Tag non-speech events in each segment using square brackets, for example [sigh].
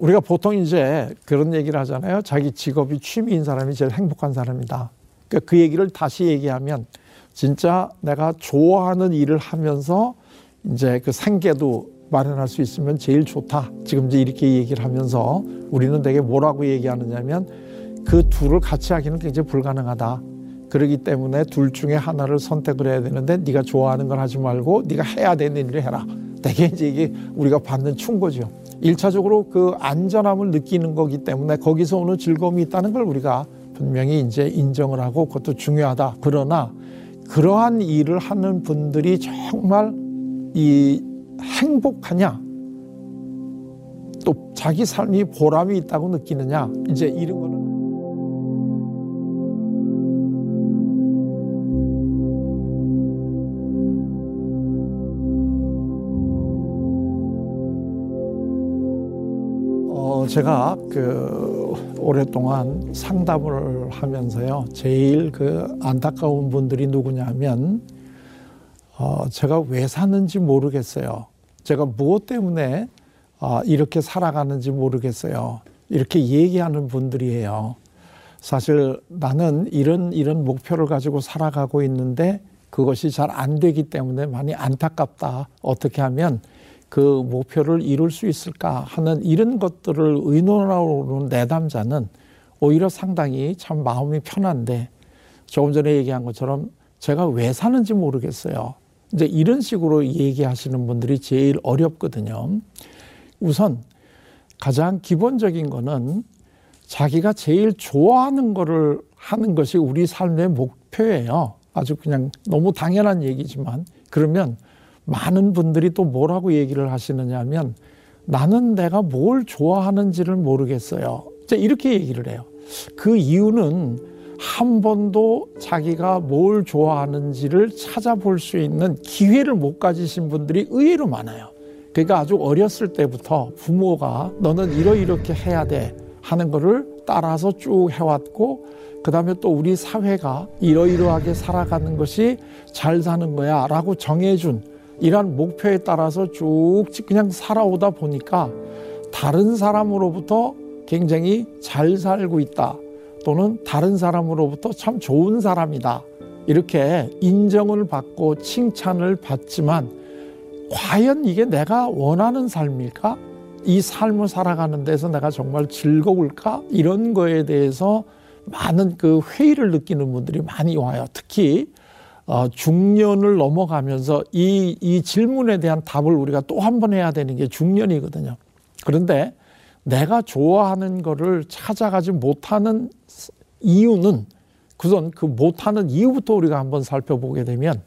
우리가 보통 이제 그런 얘기를 하잖아요. 자기 직업이 취미인 사람이 제일 행복한 사람이다. 그러니까 그 얘기를 다시 얘기하면 진짜 내가 좋아하는 일을 하면서 이제 그 생계도 마련할 수 있으면 제일 좋다. 지금 이제 이렇게 얘기를 하면서 우리는 되게 뭐라고 얘기하느냐면 그 둘을 같이 하기는 굉장히 불가능하다. 그러기 때문에 둘 중에 하나를 선택을 해야 되는데 네가 좋아하는 걸 하지 말고 네가 해야 되는 일을 해라. 되게 이제 이게 우리가 받는 충고죠. 일차적으로 그 안전함을 느끼는 거기 때문에 거기서 오는 즐거움이 있다는 걸 우리가 분명히 이제 인정을 하고 그것도 중요하다. 그러나 그러한 일을 하는 분들이 정말 이 행복하냐? 또 자기 삶이 보람이 있다고 느끼느냐? 이제 이런 거는 제가 그 오랫동안 상담을 하면서요, 제일 그 안타까운 분들이 누구냐면, 어, 제가 왜 사는지 모르겠어요. 제가 무엇 때문에 어, 이렇게 살아가는지 모르겠어요. 이렇게 얘기하는 분들이에요. 사실 나는 이런 이런 목표를 가지고 살아가고 있는데 그것이 잘 안 되기 때문에 많이 안타깝다. 어떻게 하면 그 목표를 이룰 수 있을까 하는 이런 것들을 의논하는 내담자는 오히려 상당히 참 마음이 편한데 조금 전에 얘기한 것처럼 제가 왜 사는지 모르겠어요. 이제 이런 식으로 얘기하시는 분들이 제일 어렵거든요. 우선 가장 기본적인 거는 자기가 제일 좋아하는 거를 하는 것이 우리 삶의 목표예요. 아주 그냥 너무 당연한 얘기지만 그러면 많은 분들이 또 뭐라고 얘기를 하시느냐 하면 나는 내가 뭘 좋아하는지를 모르겠어요. 이렇게 얘기를 해요. 그 이유는 한 번도 자기가 뭘 좋아하는지를 찾아볼 수 있는 기회를 못 가지신 분들이 의외로 많아요. 그러니까 아주 어렸을 때부터 부모가 너는 이러이렇게 해야 돼 하는 거를 따라서 쭉 해왔고 그 다음에 또 우리 사회가 이러이러하게 살아가는 것이 잘 사는 거야 라고 정해준 이러한 목표에 따라서 쭉 그냥 살아오다 보니까 다른 사람으로부터 굉장히 잘 살고 있다. 또는 다른 사람으로부터 참 좋은 사람이다. 이렇게 인정을 받고 칭찬을 받지만 과연 이게 내가 원하는 삶일까? 이 삶을 살아가는 데서 내가 정말 즐거울까? 이런 거에 대해서 많은 그 회의를 느끼는 분들이 많이 와요. 특히 어, 중년을 넘어가면서 이, 이 질문에 대한 답을 우리가 또 한 번 해야 되는 게 중년이거든요. 그런데 내가 좋아하는 거를 찾아가지 못하는 이유는 우선 그 못하는 이유부터 우리가 한번 살펴보게 되면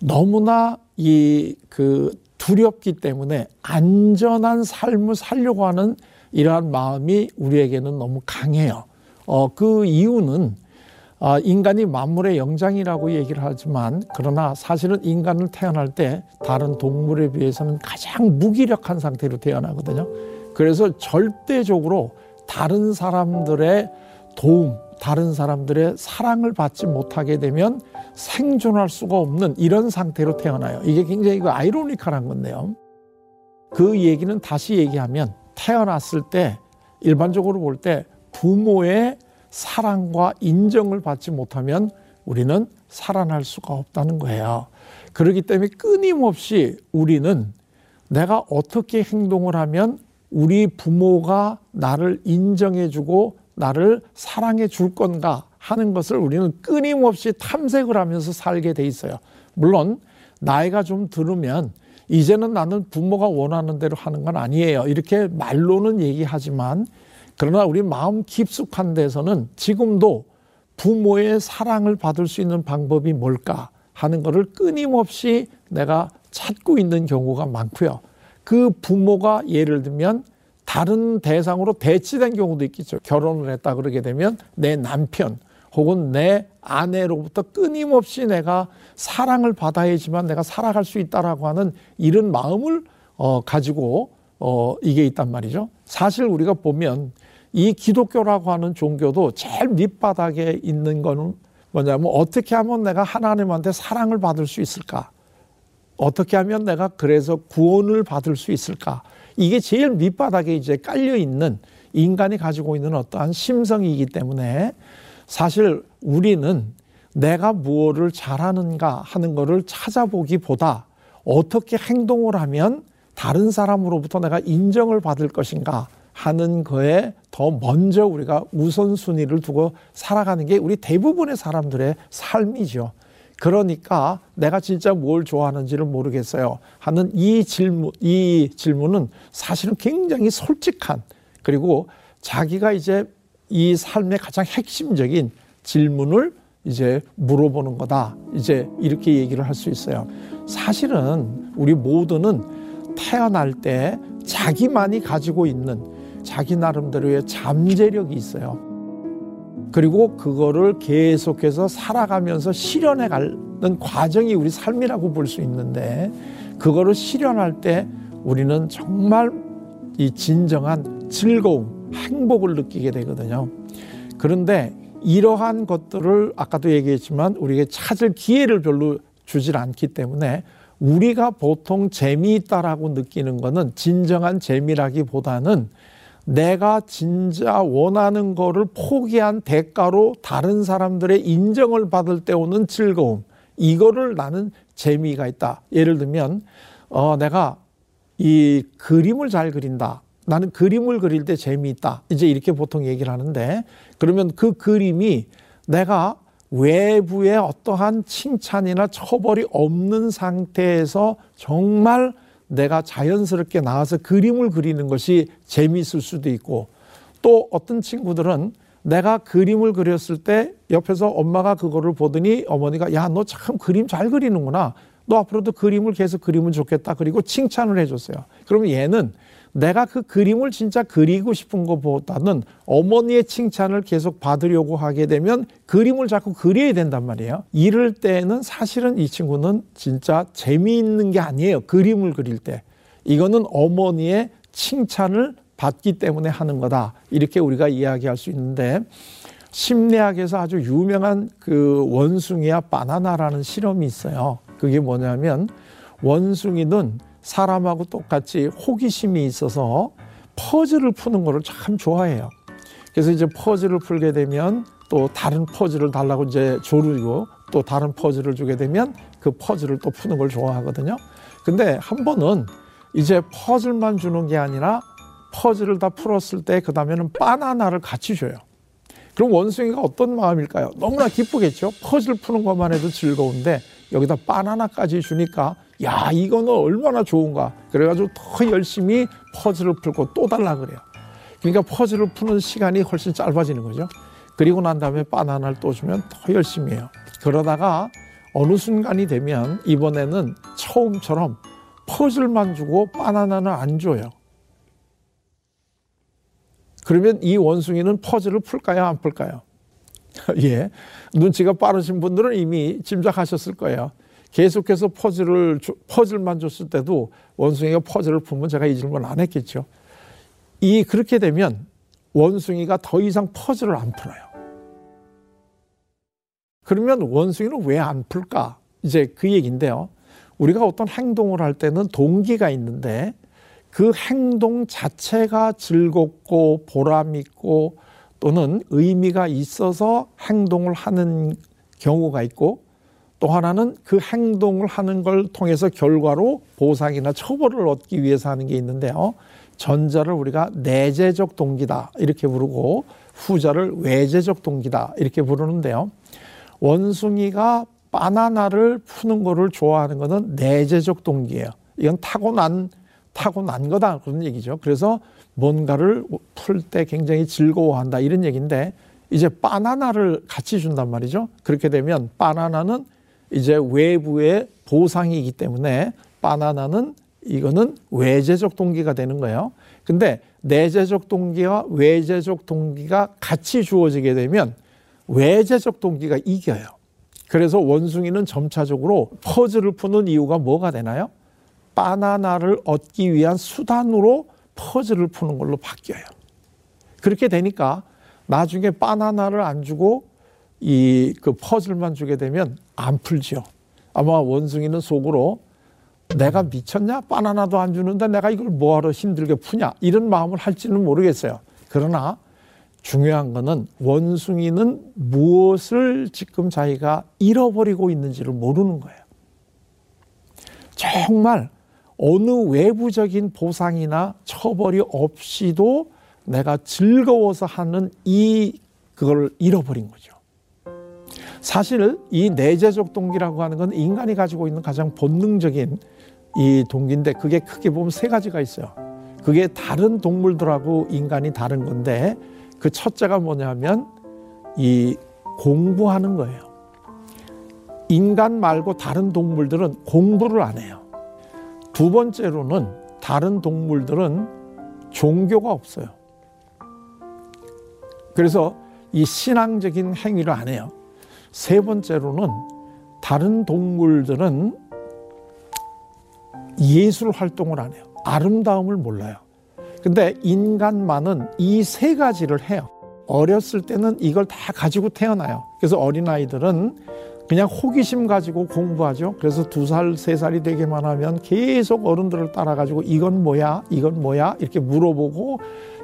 너무나 이 그 두렵기 때문에 안전한 삶을 살려고 하는 이러한 마음이 우리에게는 너무 강해요. 어, 그 이유는 아, 인간이 만물의 영장이라고 얘기를 하지만 그러나 사실은 인간을 태어날 때 다른 동물에 비해서는 가장 무기력한 상태로 태어나거든요. 그래서 절대적으로 다른 사람들의 도움, 다른 사람들의 사랑을 받지 못하게 되면 생존할 수가 없는 이런 상태로 태어나요. 이게 굉장히 그 아이로니컬한 건데요. 그 얘기는 다시 얘기하면 태어났을 때 일반적으로 볼 때 부모의 사랑과 인정을 받지 못하면 우리는 살아날 수가 없다는 거예요. 그렇기 때문에 끊임없이 우리는 내가 어떻게 행동을 하면 우리 부모가 나를 인정해주고 나를 사랑해 줄 건가 하는 것을 우리는 끊임없이 탐색을 하면서 살게 돼 있어요. 물론 나이가 좀 들으면 이제는 나는 부모가 원하는 대로 하는 건 아니에요. 이렇게 말로는 얘기하지만 그러나 우리 마음 깊숙한 데서는 지금도 부모의 사랑을 받을 수 있는 방법이 뭘까 하는 것을 끊임없이 내가 찾고 있는 경우가 많고요. 그 부모가 예를 들면 다른 대상으로 대치된 경우도 있겠죠. 결혼을 했다 그러게 되면 내 남편 혹은 내 아내로부터 끊임없이 내가 사랑을 받아야지만 내가 살아갈 수 있다라고 하는 이런 마음을 어, 가지고 어, 이게 있단 말이죠. 사실 우리가 보면 이 기독교라고 하는 종교도 제일 밑바닥에 있는 거는 뭐냐면 어떻게 하면 내가 하나님한테 사랑을 받을 수 있을까? 어떻게 하면 내가 그래서 구원을 받을 수 있을까? 이게 제일 밑바닥에 이제 깔려 있는 인간이 가지고 있는 어떠한 심성이기 때문에 사실 우리는 내가 무엇을 잘하는가 하는 것을 찾아보기보다 어떻게 행동을 하면 다른 사람으로부터 내가 인정을 받을 것인가 하는 거에 더 먼저 우리가 우선순위를 두고 살아가는 게 우리 대부분의 사람들의 삶이죠. 그러니까 내가 진짜 뭘 좋아하는지를 모르겠어요. 하는 이 질문, 이 질문은 사실은 굉장히 솔직한 그리고 자기가 이제 이 삶의 가장 핵심적인 질문을 이제 물어보는 거다. 이제 이렇게 얘기를 할 수 있어요. 사실은 우리 모두는 태어날 때 자기만이 가지고 있는 자기 나름대로의 잠재력이 있어요. 그리고 그거를 계속해서 살아가면서 실현해 가는 과정이 우리 삶이라고 볼 수 있는데 그거를 실현할 때 우리는 정말 이 진정한 즐거움, 행복을 느끼게 되거든요. 그런데 이러한 것들을 아까도 얘기했지만 우리에게 찾을 기회를 별로 주질 않기 때문에 우리가 보통 재미있다라고 느끼는 것은 진정한 재미라기보다는 내가 진짜 원하는 거를 포기한 대가로 다른 사람들의 인정을 받을 때 오는 즐거움. 이거를 나는 재미가 있다. 예를 들면, 어, 내가 이 그림을 잘 그린다. 나는 그림을 그릴 때 재미있다. 이제 이렇게 보통 얘기를 하는데, 그러면 그 그림이 내가 외부의 어떠한 칭찬이나 처벌이 없는 상태에서 정말 내가 자연스럽게 나와서 그림을 그리는 것이 재미있을 수도 있고 또 어떤 친구들은 내가 그림을 그렸을 때 옆에서 엄마가 그거를 보더니 어머니가 야 너 참 그림 잘 그리는구나. 너 앞으로도 그림을 계속 그리면 좋겠다. 그리고 칭찬을 해줬어요. 그러면 얘는 내가 그 그림을 진짜 그리고 싶은 것보다는 어머니의 칭찬을 계속 받으려고 하게 되면 그림을 자꾸 그려야 된단 말이에요. 이럴 때는 사실은 이 친구는 진짜 재미있는 게 아니에요. 그림을 그릴 때. 이거는 어머니의 칭찬을 받기 때문에 하는 거다. 이렇게 우리가 이야기할 수 있는데 심리학에서 아주 유명한 그 원숭이와 바나나라는 실험이 있어요. 그게 뭐냐면 원숭이는 사람하고 똑같이 호기심이 있어서 퍼즐을 푸는 거를 참 좋아해요. 그래서 이제 퍼즐을 풀게 되면 또 다른 퍼즐을 달라고 이제 조르고 또 다른 퍼즐을 주게 되면 그 퍼즐을 또 푸는 걸 좋아하거든요. 근데 한 번은 이제 퍼즐만 주는 게 아니라 퍼즐을 다 풀었을 때 그 다음에는 바나나를 같이 줘요. 그럼 원숭이가 어떤 마음일까요? 너무나 기쁘겠죠. 퍼즐 푸는 것만 해도 즐거운데 여기다 바나나까지 주니까 야 이거는 얼마나 좋은가. 그래가지고 더 열심히 퍼즐을 풀고 또 달라 그래요. 그러니까 퍼즐을 푸는 시간이 훨씬 짧아지는 거죠. 그리고 난 다음에 바나나를 또 주면 더 열심히 해요. 그러다가 어느 순간이 되면 이번에는 처음처럼 퍼즐만 주고 바나나는 안 줘요. 그러면 이 원숭이는 퍼즐을 풀까요? 안 풀까요? [laughs] 예. 눈치가 빠르신 분들은 이미 짐작하셨을 거예요 계속해서 퍼즐을 퍼즐만 줬을 때도 원숭이가 퍼즐을 풀면 제가 이 질문 안 했겠죠. 이 그렇게 되면 원숭이가 더 이상 퍼즐을 안 풀어요. 그러면 원숭이는 왜 안 풀까? 이제 그 얘기인데요. 우리가 어떤 행동을 할 때는 동기가 있는데 그 행동 자체가 즐겁고 보람있고 또는 의미가 있어서 행동을 하는 경우가 있고 또 하나는 그 행동을 하는 걸 통해서 결과로 보상이나 처벌을 얻기 위해서 하는 게 있는데요. 전자를 우리가 내재적 동기다 이렇게 부르고 후자를 외재적 동기다 이렇게 부르는데요. 원숭이가 바나나를 푸는 거를 좋아하는 것은 내재적 동기예요. 이건 타고난 타고난 거다 그런 얘기죠. 그래서 뭔가를 풀 때 굉장히 즐거워한다 이런 얘기인데 이제 바나나를 같이 준단 말이죠. 그렇게 되면 바나나는 이제 외부의 보상이기 때문에 바나나는 이거는 외재적 동기가 되는 거예요. 근데 내재적 동기와 외재적 동기가 같이 주어지게 되면 외재적 동기가 이겨요. 그래서 원숭이는 점차적으로 퍼즐을 푸는 이유가 뭐가 되나요? 바나나를 얻기 위한 수단으로 퍼즐을 푸는 걸로 바뀌어요. 그렇게 되니까 나중에 바나나를 안 주고 이 그 퍼즐만 주게 되면 안 풀죠. 아마 원숭이는 속으로 내가 미쳤냐? 바나나도 안 주는데 내가 이걸 뭐하러 힘들게 푸냐? 이런 마음을 할지는 모르겠어요. 그러나 중요한 거는 원숭이는 무엇을 지금 자기가 잃어버리고 있는지를 모르는 거예요. 정말 어느 외부적인 보상이나 처벌이 없이도 내가 즐거워서 하는 이 그걸 잃어버린 거죠. 사실 이 내재적 동기라고 하는 건 인간이 가지고 있는 가장 본능적인 이 동기인데 그게 크게 보면 세 가지가 있어요. 그게 다른 동물들하고 인간이 다른 건데 그 첫째가 뭐냐면 이 공부하는 거예요. 인간 말고 다른 동물들은 공부를 안 해요. 두 번째로는 다른 동물들은 종교가 없어요. 그래서 이 신앙적인 행위를 안 해요. 세 번째로는 다른 동물들은 예술 활동을 안 해요. 아름다움을 몰라요. 근데 인간만은 이 세 가지를 해요. 어렸을 때는 이걸 다 가지고 태어나요. 그래서 어린아이들은 그냥 호기심 가지고 공부하죠. 그래서 두 살, 세 살이 되기만 하면 계속 어른들을 따라가지고 이건 뭐야? 이건 뭐야? 이렇게 물어보고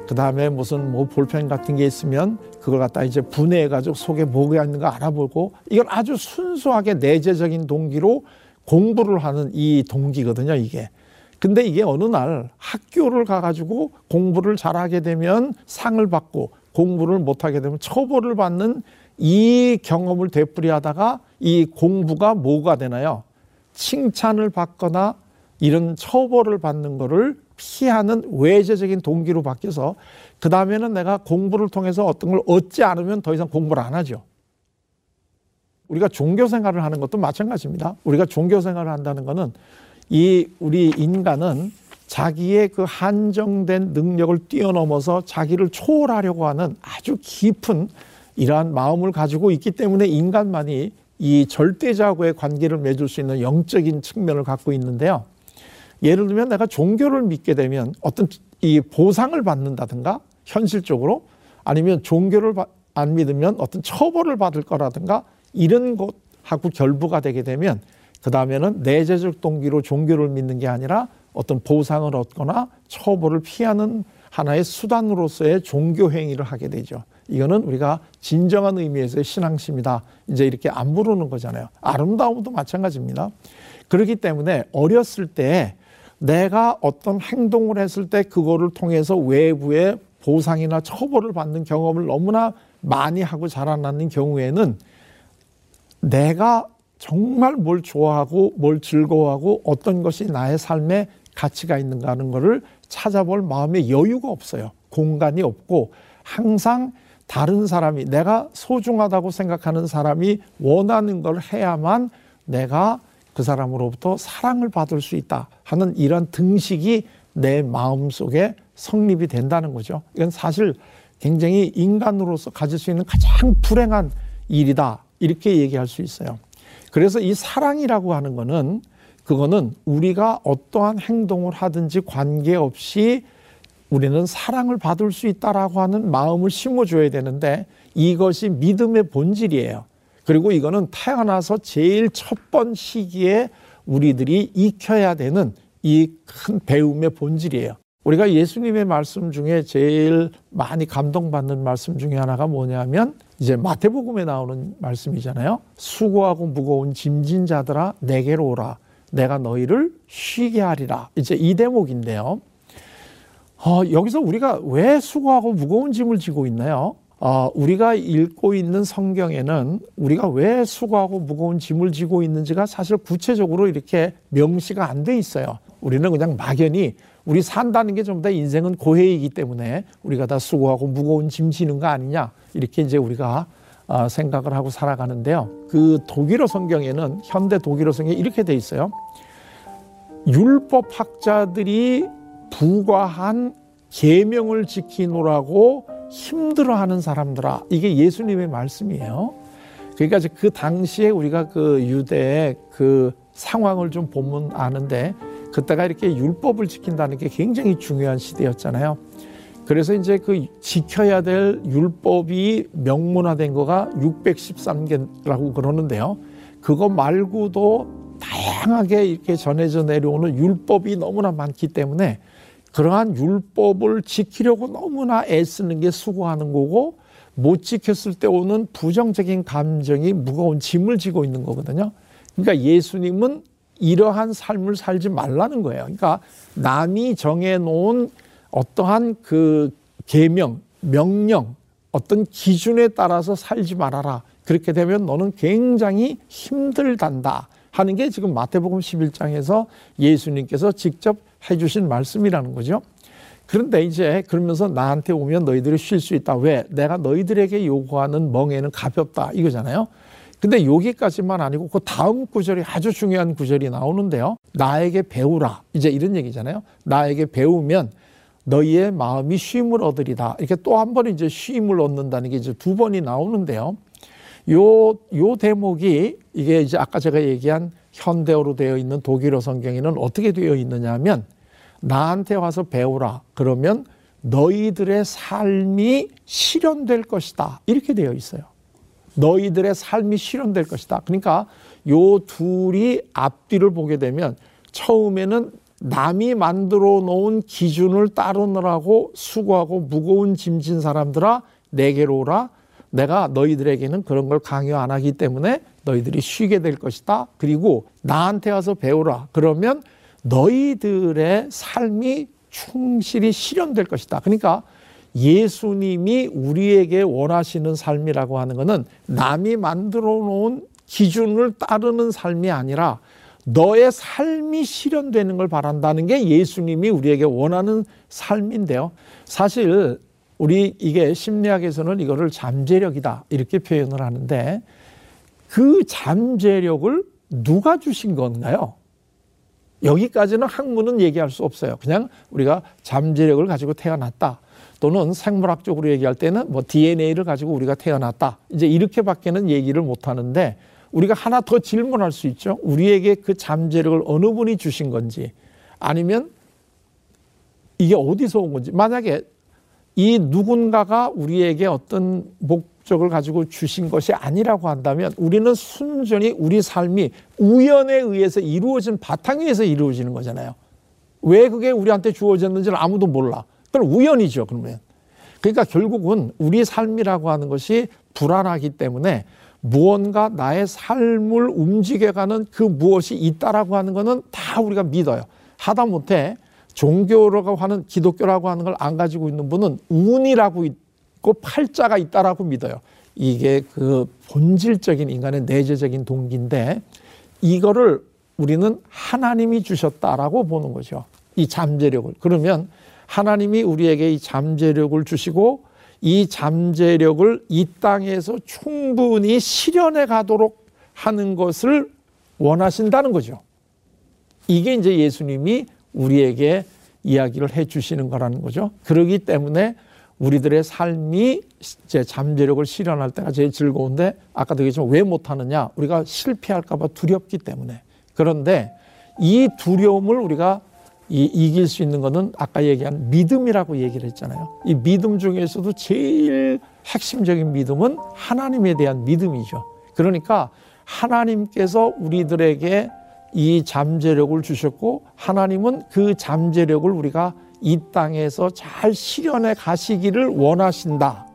그 다음에 무슨 뭐 볼펜 같은 게 있으면 그걸 갖다 이제 분해해가지고 속에 뭐가 있는 가 알아보고 이건 아주 순수하게 내재적인 동기로 공부를 하는 이 동기거든요, 이게. 근데 이게 어느 날 학교를 가가지고 공부를 잘하게 되면 상을 받고 공부를 못하게 되면 처벌을 받는 이 경험을 되풀이하다가 이 공부가 뭐가 되나요? 칭찬을 받거나 이런 처벌을 받는 거를 피하는 외재적인 동기로 바뀌어서 그 다음에는 내가 공부를 통해서 어떤 걸 얻지 않으면 더 이상 공부를 안 하죠. 우리가 종교 생활을 하는 것도 마찬가지입니다. 우리가 종교 생활을 한다는 것은 이 우리 인간은 자기의 그 한정된 능력을 뛰어넘어서 자기를 초월하려고 하는 아주 깊은 이러한 마음을 가지고 있기 때문에 인간만이 이 절대자하고의 관계를 맺을 수 있는 영적인 측면을 갖고 있는데요. 예를 들면 내가 종교를 믿게 되면 어떤 이 보상을 받는다든가 현실적으로 아니면 종교를 안 믿으면 어떤 처벌을 받을 거라든가 이런 것하고 결부가 되게 되면 그 다음에는 내재적 동기로 종교를 믿는 게 아니라 어떤 보상을 얻거나 처벌을 피하는 하나의 수단으로서의 종교 행위를 하게 되죠. 이거는 우리가 진정한 의미에서의 신앙심이다. 이제 이렇게 안 부르는 거잖아요. 아름다움도 마찬가지입니다. 그렇기 때문에 어렸을 때 내가 어떤 행동을 했을 때 그거를 통해서 외부의 보상이나 처벌을 받는 경험을 너무나 많이 하고 자라나는 경우에는 내가 정말 뭘 좋아하고 뭘 즐거워하고 어떤 것이 나의 삶에 가치가 있는가 하는 것을 찾아볼 마음의 여유가 없어요. 공간이 없고 항상 다른 사람이 내가 소중하다고 생각하는 사람이 원하는 걸 해야만 내가 그 사람으로부터 사랑을 받을 수 있다 하는 이런 등식이 내 마음 속에 성립이 된다는 거죠. 이건 사실 굉장히 인간으로서 가질 수 있는 가장 불행한 일이다. 이렇게 얘기할 수 있어요. 그래서 이 사랑이라고 하는 거는 그거는 우리가 어떠한 행동을 하든지 관계없이 우리는 사랑을 받을 수 있다라고 하는 마음을 심어줘야 되는데 이것이 믿음의 본질이에요. 그리고 이거는 태어나서 제일 첫 번 시기에 우리들이 익혀야 되는 이 큰 배움의 본질이에요. 우리가 예수님의 말씀 중에 제일 많이 감동받는 말씀 중에 하나가 뭐냐면 이제 마태복음에 나오는 말씀이잖아요. 수고하고 무거운 짐진 자들아 내게로 오라. 내가 너희를 쉬게 하리라. 이제 이 대목인데요. 어, 여기서 우리가 왜 수고하고 무거운 짐을 지고 있나요? 어, 우리가 읽고 있는 성경에는 우리가 왜 수고하고 무거운 짐을 지고 있는지가 사실 구체적으로 이렇게 명시가 안 돼 있어요. 우리는 그냥 막연히 우리 산다는 게좀더 인생은 고해이기 때문에 우리가 다 수고하고 무거운 짐 지는 거 아니냐 이렇게 이제 우리가 어, 생각을 하고 살아가는데요. 그 독일어 성경에는 현대 독일어 성경에 이렇게 돼 있어요. 율법 학자들이 부과한 계명을 지키노라고 힘들어하는 사람들아 이게 예수님의 말씀이에요. 그러니까 그 당시에 우리가 그 유대의 그 상황을 좀 보면 아는데 그때가 이렇게 율법을 지킨다는 게 굉장히 중요한 시대였잖아요. 그래서 이제 그 지켜야 될 율법이 명문화된 거가 613개라고 그러는데요. 그거 말고도 다양하게 이렇게 전해져 내려오는 율법이 너무나 많기 때문에 그러한 율법을 지키려고 너무나 애쓰는 게 수고하는 거고 못 지켰을 때 오는 부정적인 감정이 무거운 짐을 지고 있는 거거든요. 그러니까 예수님은 이러한 삶을 살지 말라는 거예요. 그러니까 남이 정해놓은 어떠한 그 계명, 명령, 어떤 기준에 따라서 살지 말아라. 그렇게 되면 너는 굉장히 힘들단다. 하는 게 지금 마태복음 11장에서 예수님께서 직접 해주신 말씀이라는 거죠. 그런데 이제 그러면서 나한테 오면 너희들이 쉴 수 있다. 왜? 내가 너희들에게 요구하는 멍에는 가볍다. 이거잖아요. 근데 여기까지만 아니고 그 다음 구절이 아주 중요한 구절이 나오는데요. 나에게 배우라. 이제 이런 얘기잖아요. 나에게 배우면 너희의 마음이 쉼을 얻으리다. 이렇게 또 한 번 이제 쉼을 얻는다는 게 이제 두 번이 나오는데요. 요, 요 대목이 이게 이제 아까 제가 얘기한 현대어로 되어 있는 독일어 성경에는 어떻게 되어 있느냐 하면 나한테 와서 배우라. 그러면 너희들의 삶이 실현될 것이다. 이렇게 되어 있어요. 너희들의 삶이 실현될 것이다. 그러니까 요 둘이 앞뒤를 보게 되면 처음에는 남이 만들어 놓은 기준을 따르느라고 수고하고 무거운 짐진 사람들아 내게로 오라. 내가 너희들에게는 그런 걸 강요 안 하기 때문에 너희들이 쉬게 될 것이다. 그리고 나한테 와서 배우라. 그러면 너희들의 삶이 충실히 실현될 것이다. 그러니까 예수님이 우리에게 원하시는 삶이라고 하는 것은 남이 만들어 놓은 기준을 따르는 삶이 아니라 너의 삶이 실현되는 걸 바란다는 게 예수님이 우리에게 원하는 삶인데요. 사실 우리 이게 심리학에서는 이거를 잠재력이다 이렇게 표현을 하는데 그 잠재력을 누가 주신 건가요? 여기까지는 학문은 얘기할 수 없어요. 그냥 우리가 잠재력을 가지고 태어났다. 또는 생물학적으로 얘기할 때는 뭐 DNA를 가지고 우리가 태어났다. 이제 이렇게밖에는 얘기를 못 하는데 우리가 하나 더 질문할 수 있죠. 우리에게 그 잠재력을 어느 분이 주신 건지 아니면 이게 어디서 온 건지 만약에 이 누군가가 우리에게 어떤 목적을 가지고 주신 것이 아니라고 한다면 우리는 순전히 우리 삶이 우연에 의해서 이루어진 바탕 위에서 이루어지는 거잖아요. 왜 그게 우리한테 주어졌는지를 아무도 몰라. 그건 우연이죠, 그러면. 그러니까 결국은 우리 삶이라고 하는 것이 불안하기 때문에 무언가 나의 삶을 움직여가는 그 무엇이 있다라고 하는 것은 다 우리가 믿어요. 하다못해 종교라고 하는 기독교라고 하는 걸 안 가지고 있는 분은 운이라고 있고 팔자가 있다라고 믿어요. 이게 그 본질적인 인간의 내재적인 동기인데 이거를 우리는 하나님이 주셨다라고 보는 거죠. 이 잠재력을. 그러면 하나님이 우리에게 이 잠재력을 주시고 이 잠재력을 이 땅에서 충분히 실현해 가도록 하는 것을 원하신다는 거죠. 이게 이제 예수님이 우리에게 이야기를 해 주시는 거라는 거죠. 그러기 때문에 우리들의 삶이 제 잠재력을 실현할 때가 제일 즐거운데 아까도 얘기했지만 왜 못하느냐? 우리가 실패할까봐 두렵기 때문에. 그런데 이 두려움을 우리가 이, 이길 수 있는 것은 아까 얘기한 믿음이라고 얘기를 했잖아요. 이 믿음 중에서도 제일 핵심적인 믿음은 하나님에 대한 믿음이죠. 그러니까 하나님께서 우리들에게 이 잠재력을 주셨고 하나님은 그 잠재력을 우리가 이 땅에서 잘 실현해 가시기를 원하신다.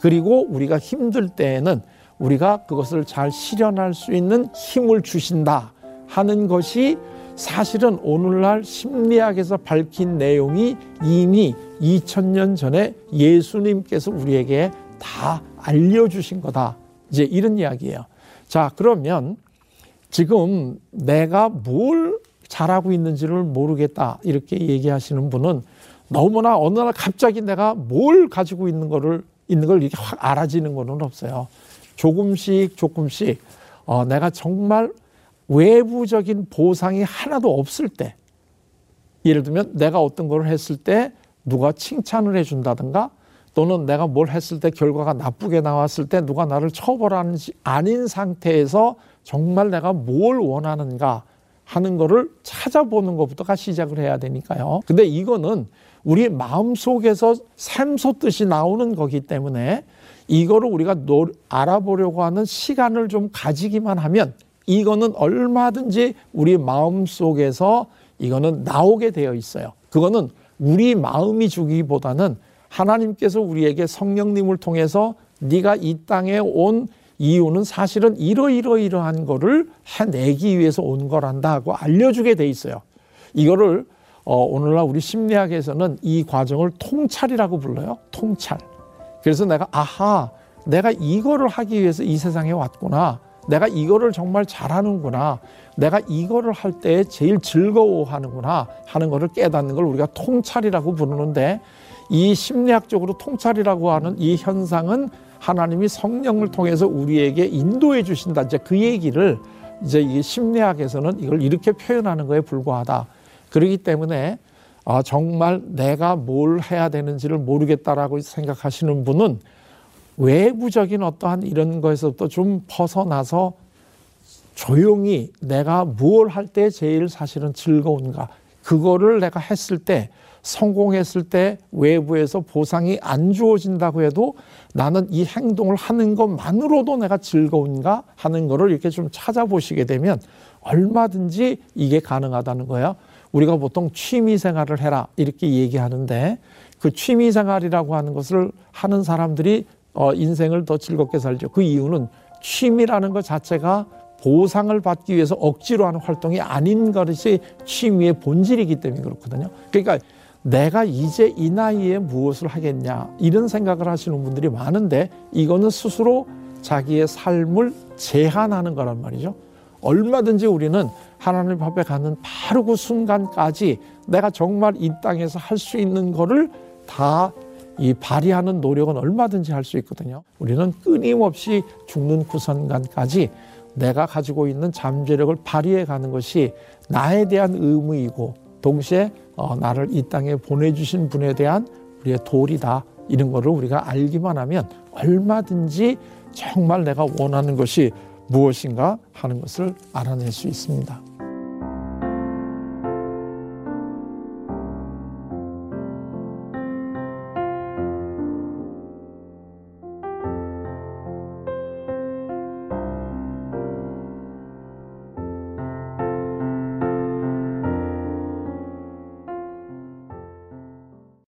그리고 우리가 힘들 때에는 우리가 그것을 잘 실현할 수 있는 힘을 주신다 하는 것이 사실은 오늘날 심리학에서 밝힌 내용이 이미 2000년 전에 예수님께서 우리에게 다 알려주신 거다. 이제 이런 이야기예요. 자, 그러면 지금 내가 뭘 잘하고 있는지를 모르겠다 이렇게 얘기하시는 분은 너무나 어느 날 갑자기 내가 뭘 가지고 있는 거를 있는 걸 이렇게 확 알아지는 거는 없어요. 조금씩 조금씩 어, 내가 정말 외부적인 보상이 하나도 없을 때 예를 들면 내가 어떤 걸 했을 때 누가 칭찬을 해준다든가 또는 내가 뭘 했을 때 결과가 나쁘게 나왔을 때 누가 나를 처벌하는지 아닌 상태에서 정말 내가 뭘 원하는가 하는 거를 찾아보는 것부터가 시작을 해야 되니까요. 근데 이거는 우리 마음 속에서 샘솟듯이 나오는 거기 때문에 이거를 우리가 알아보려고 하는 시간을 좀 가지기만 하면 이거는 얼마든지 우리 마음 속에서 이거는 나오게 되어 있어요. 그거는 우리 마음이 주기보다는 하나님께서 우리에게 성령님을 통해서 네가 이 땅에 온 이유는 사실은 이러이러이러한 거를 해내기 위해서 온 거란다 고 알려주게 돼 있어요. 이거를 어, 오늘날 우리 심리학에서는 이 과정을 통찰이라고 불러요. 통찰. 그래서 내가 아하, 내가 이거를 하기 위해서 이 세상에 왔구나. 내가 이거를 정말 잘하는구나. 내가 이거를 할 때 제일 즐거워하는구나 하는 것을 깨닫는 걸 우리가 통찰이라고 부르는데 이 심리학적으로 통찰이라고 하는 이 현상은 하나님이 성령을 통해서 우리에게 인도해 주신다. 이제 그 얘기를 이제 이 심리학에서는 이걸 이렇게 표현하는 거에 불과하다. 그러기 때문에 아, 정말 내가 뭘 해야 되는지를 모르겠다라고 생각하시는 분은 외부적인 어떠한 이런 거에서부터 좀 벗어나서 조용히 내가 뭘할때 제일 사실은 즐거운가 그거를 내가 했을 때 성공했을 때 외부에서 보상이 안 주어진다고 해도 나는 이 행동을 하는 것만으로도 내가 즐거운가 하는 거를 이렇게 좀 찾아보시게 되면 얼마든지 이게 가능하다는 거예요. 우리가 보통 취미 생활을 해라 이렇게 얘기하는데 그 취미 생활이라고 하는 것을 하는 사람들이 어, 인생을 더 즐겁게 살죠. 그 이유는 취미라는 것 자체가 보상을 받기 위해서 억지로 하는 활동이 아닌 것이 취미의 본질이기 때문에 그렇거든요. 그러니까 내가 이제 이 나이에 무엇을 하겠냐 이런 생각을 하시는 분들이 많은데 이거는 스스로 자기의 삶을 제한하는 거란 말이죠. 얼마든지 우리는 하나님 앞에 가는 바로 그 순간까지 내가 정말 이 땅에서 할 수 있는 거를 다 이 발휘하는 노력은 얼마든지 할 수 있거든요. 우리는 끊임없이 죽는 그 순간까지 내가 가지고 있는 잠재력을 발휘해 가는 것이 나에 대한 의무이고 동시에 어, 나를 이 땅에 보내주신 분에 대한 우리의 도리다. 이런 거를 우리가 알기만 하면 얼마든지 정말 내가 원하는 것이 무엇인가 하는 것을 알아낼 수 있습니다.